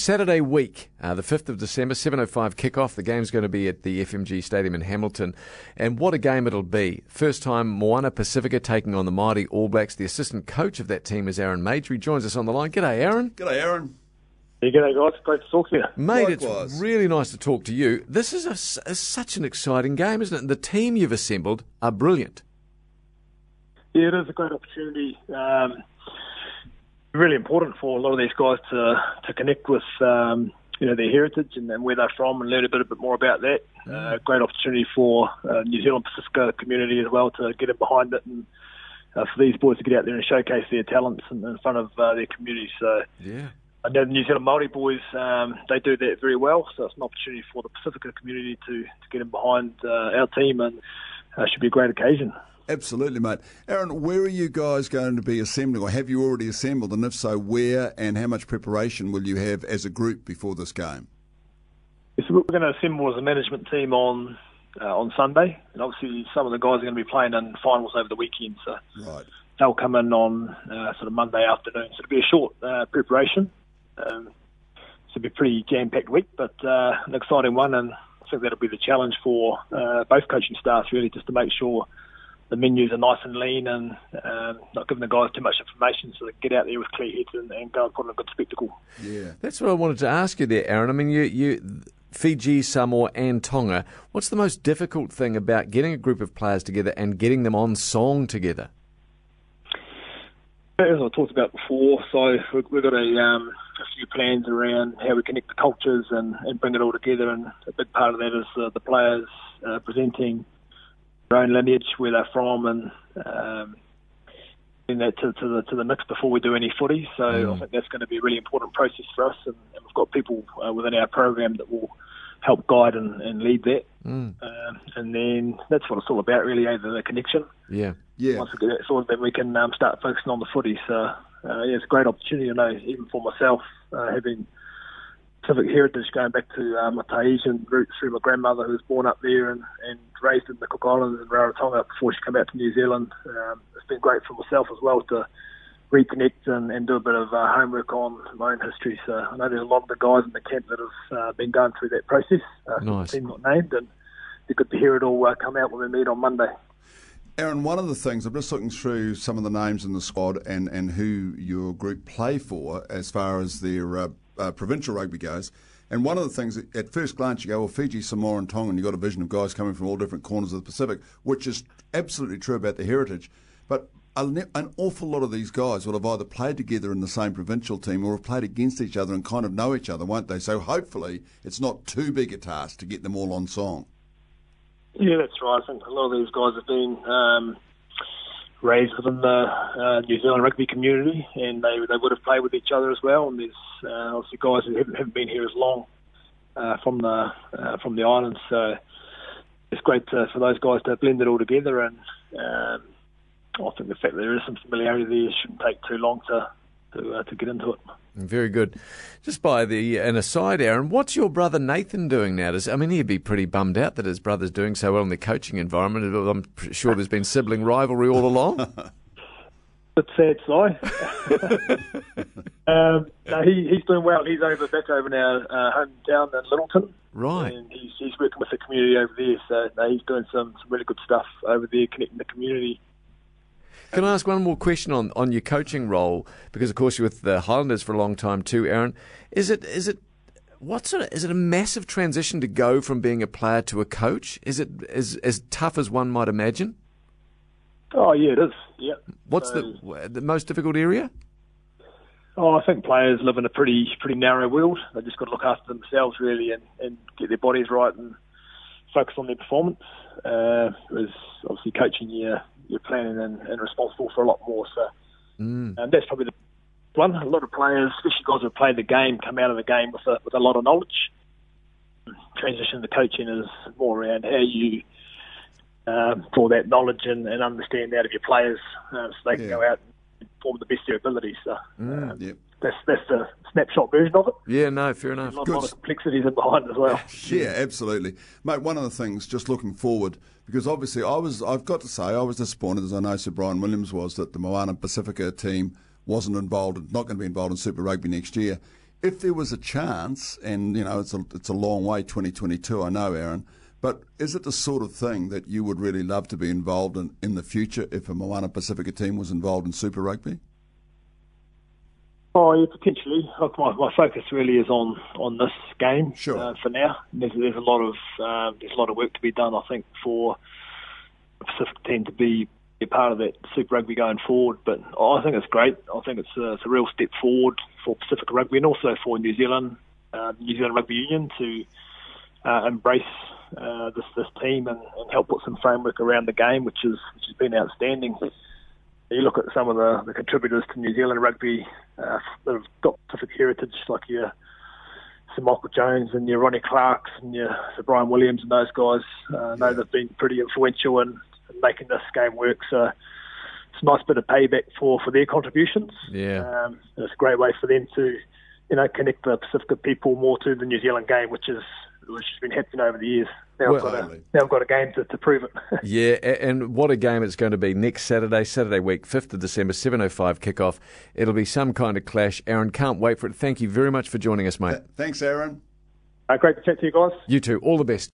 Saturday week, uh, the 5th of December, 7.05 kickoff. The game's going to be at the FMG Stadium in Hamilton. And what a game it'll be. First time Moana Pacifica taking on the mighty All Blacks. The assistant coach of that team is Aaron Mauger. He joins us on the line. G'day, Aaron. G'day, Aaron. Yeah, g'day, guys. Great to talk to you. Mate, Likewise. it's really nice to talk to you. This is a, a- such an exciting game, isn't it? And the team you've assembled are brilliant. Yeah, it is a great opportunity. Um, really important for a lot of these guys to to connect with um, you know their heritage and, and where they're from and learn a bit, a bit more about that. Uh, great opportunity for uh, New Zealand Pacifica community as well to get in behind it and uh, for these boys to get out there and showcase their talents in, in front of uh, their community. So Yeah. I know the New Zealand Māori boys, um, they do that very well. So it's an opportunity for the Pacifica community to, to get in behind uh, our team and uh, should be a great occasion. Absolutely, mate. Aaron, where are you guys going to be assembling, or have you already assembled? And if so, where and how much preparation will you have as a group before this game? So we're going to assemble as a management team on uh, on Sunday, and obviously some of the guys are going to be playing in finals over the weekend, so Right. they'll come in on uh, sort of Monday afternoon. So it'll be a short uh, preparation. Um, so it'll be a pretty jam-packed week, but uh, an exciting one, and I think that'll be the challenge for uh, both coaching staffs really, just to make sure the menus are nice and lean and um, not giving the guys too much information, so they can get out there with clear heads and, and go and put on a good spectacle. Yeah. That's what I wanted to ask you there, Aaron. I mean, you, you, Fiji, Samoa, and Tonga. What's the most difficult thing about getting a group of players together and getting them on song together? As I talked about before, so we've, we've got a, um, a few plans around how we connect the cultures and, and bring it all together. And a big part of that is uh, the players uh, presenting their own lineage, where they're from, and um, bring that to, to the to the mix before we do any footy. So I think that's going to be a really important process for us, and, and we've got people uh, within our program that will help guide and, and lead that. Um, and then that's what it's all about, really, the, the connection Yeah. Yeah. once we get that sorted, then we can um, start focusing on the footy. So, uh, yeah, it's a great opportunity. I know, even for myself, uh, having Pacific heritage going back to uh, my Tahitian roots through my grandmother, who was born up there and, and raised in the Cook Islands and Rarotonga before she came out to New Zealand. Um, it's been great for myself as well to reconnect and, and do a bit of uh, homework on my own history. So I know there's a lot of the guys in the camp that have uh, been going through that process. Uh, since Nice. The team got named, and it's good to hear it all uh, come out when we meet on Monday. Aaron, one of the things, I'm just looking through some of the names in the squad and, and who your group play for as far as their uh, uh, provincial rugby goes. And one of the things, at first glance, you go, well, Fiji, Samoa, and Tonga, and you've got a vision of guys coming from all different corners of the Pacific, which is absolutely true about the heritage. But an awful lot of these guys will have either played together in the same provincial team or have played against each other and kind of know each other, won't they? So hopefully it's not too big a task to get them all on song. Yeah, that's right. I think a lot of these guys have been um, raised within the uh, New Zealand rugby community, and they they would have played with each other as well. And there's uh, obviously guys who haven't, haven't been here as long uh, from the uh, from the islands, so it's great to, for those guys to blend it all together. And um, I think the fact that there is some familiarity there shouldn't take too long to to, uh, to get into it. Very good. Just by the an aside, Aaron, what's your brother Nathan doing now? Does, I mean, he'd be pretty bummed out that his brother's doing so well in the coaching environment. I'm sure there's been sibling rivalry all along. bit sad, Si. um, no, he, he's doing well. He's over back over now, our uh, hometown in Lyttelton. Right. And he's, he's working with the community over there. So no, he's doing some, some really good stuff over there, connecting the community. Can I ask one more question on, on your coaching role? Because of course you're with the Highlanders for a long time too, Aaron. Is it is it what sort of is it a massive transition to go from being a player to a coach? Is it as as tough as one might imagine? Oh yeah, it is. Yeah. What's So- the the most difficult area? Oh, I think players live in a pretty pretty narrow world. They just got to look after themselves really and, and get their bodies right and focus on their performance. Uh, whereas obviously coaching, you're, you're planning and, and responsible for a lot more. So Mm. and that's probably the one. A lot of players, especially guys who have played the game, come out of the game with a, with a lot of knowledge. Transition to coaching is more around how you um, draw that knowledge and, and understand out of your players uh, so they can Yeah. go out and perform the best of their ability. So um, Yep. That's that's the snapshot version of it. Yeah, no, fair enough. A lot, lot of complexities in behind as well. Yeah, absolutely, mate. One of the things, just looking forward, because obviously I was, I've got to say, I was disappointed, as I know Sir Bryan Williams was, that the Moana Pacifica team wasn't involved, not going to be involved in Super Rugby next year. if there was a chance, and you know it's a it's a long way, 2022, I know, Aaron. But is it the sort of thing that you would really love to be involved in in the future if a Moana Pacifica team was involved in Super Rugby? Oh, yeah, potentially. Look, my, my focus really is on, on this game Sure. uh, for now. There's, there's a lot of uh, there's a lot of work to be done. I think for the Pacific team to be a part of that Super Rugby going forward. But I think it's great. I think it's a, it's a real step forward for Pacific Rugby and also for New Zealand, uh, New Zealand Rugby Union to uh, embrace uh, this this team and, and help put some framework around the game, which is which has been outstanding. You look at some of the, the contributors to New Zealand rugby uh, that have got Pacific heritage, like your Sir Michael Jones and your Eroni Clarkes and your Sir Bryan Williams and those guys. Uh, I know they've been pretty influential in, in making this game work. So it's a nice bit of payback for, for their contributions. Yeah. Um, and it's a great way for them to, you know, connect the Pacific people more to the New Zealand game, which is which has been happening over the years. Now, Well- I've, got a, now I've got a game to, to prove it. Yeah, and what a game it's going to be next Saturday, Saturday week, 5th of December, 7.05 kickoff. It'll be some kind of clash. Aaron, can't wait for it. Thank you very much for joining us, mate. Thanks, Aaron. uh, great to chat to you guys. You too. All the best.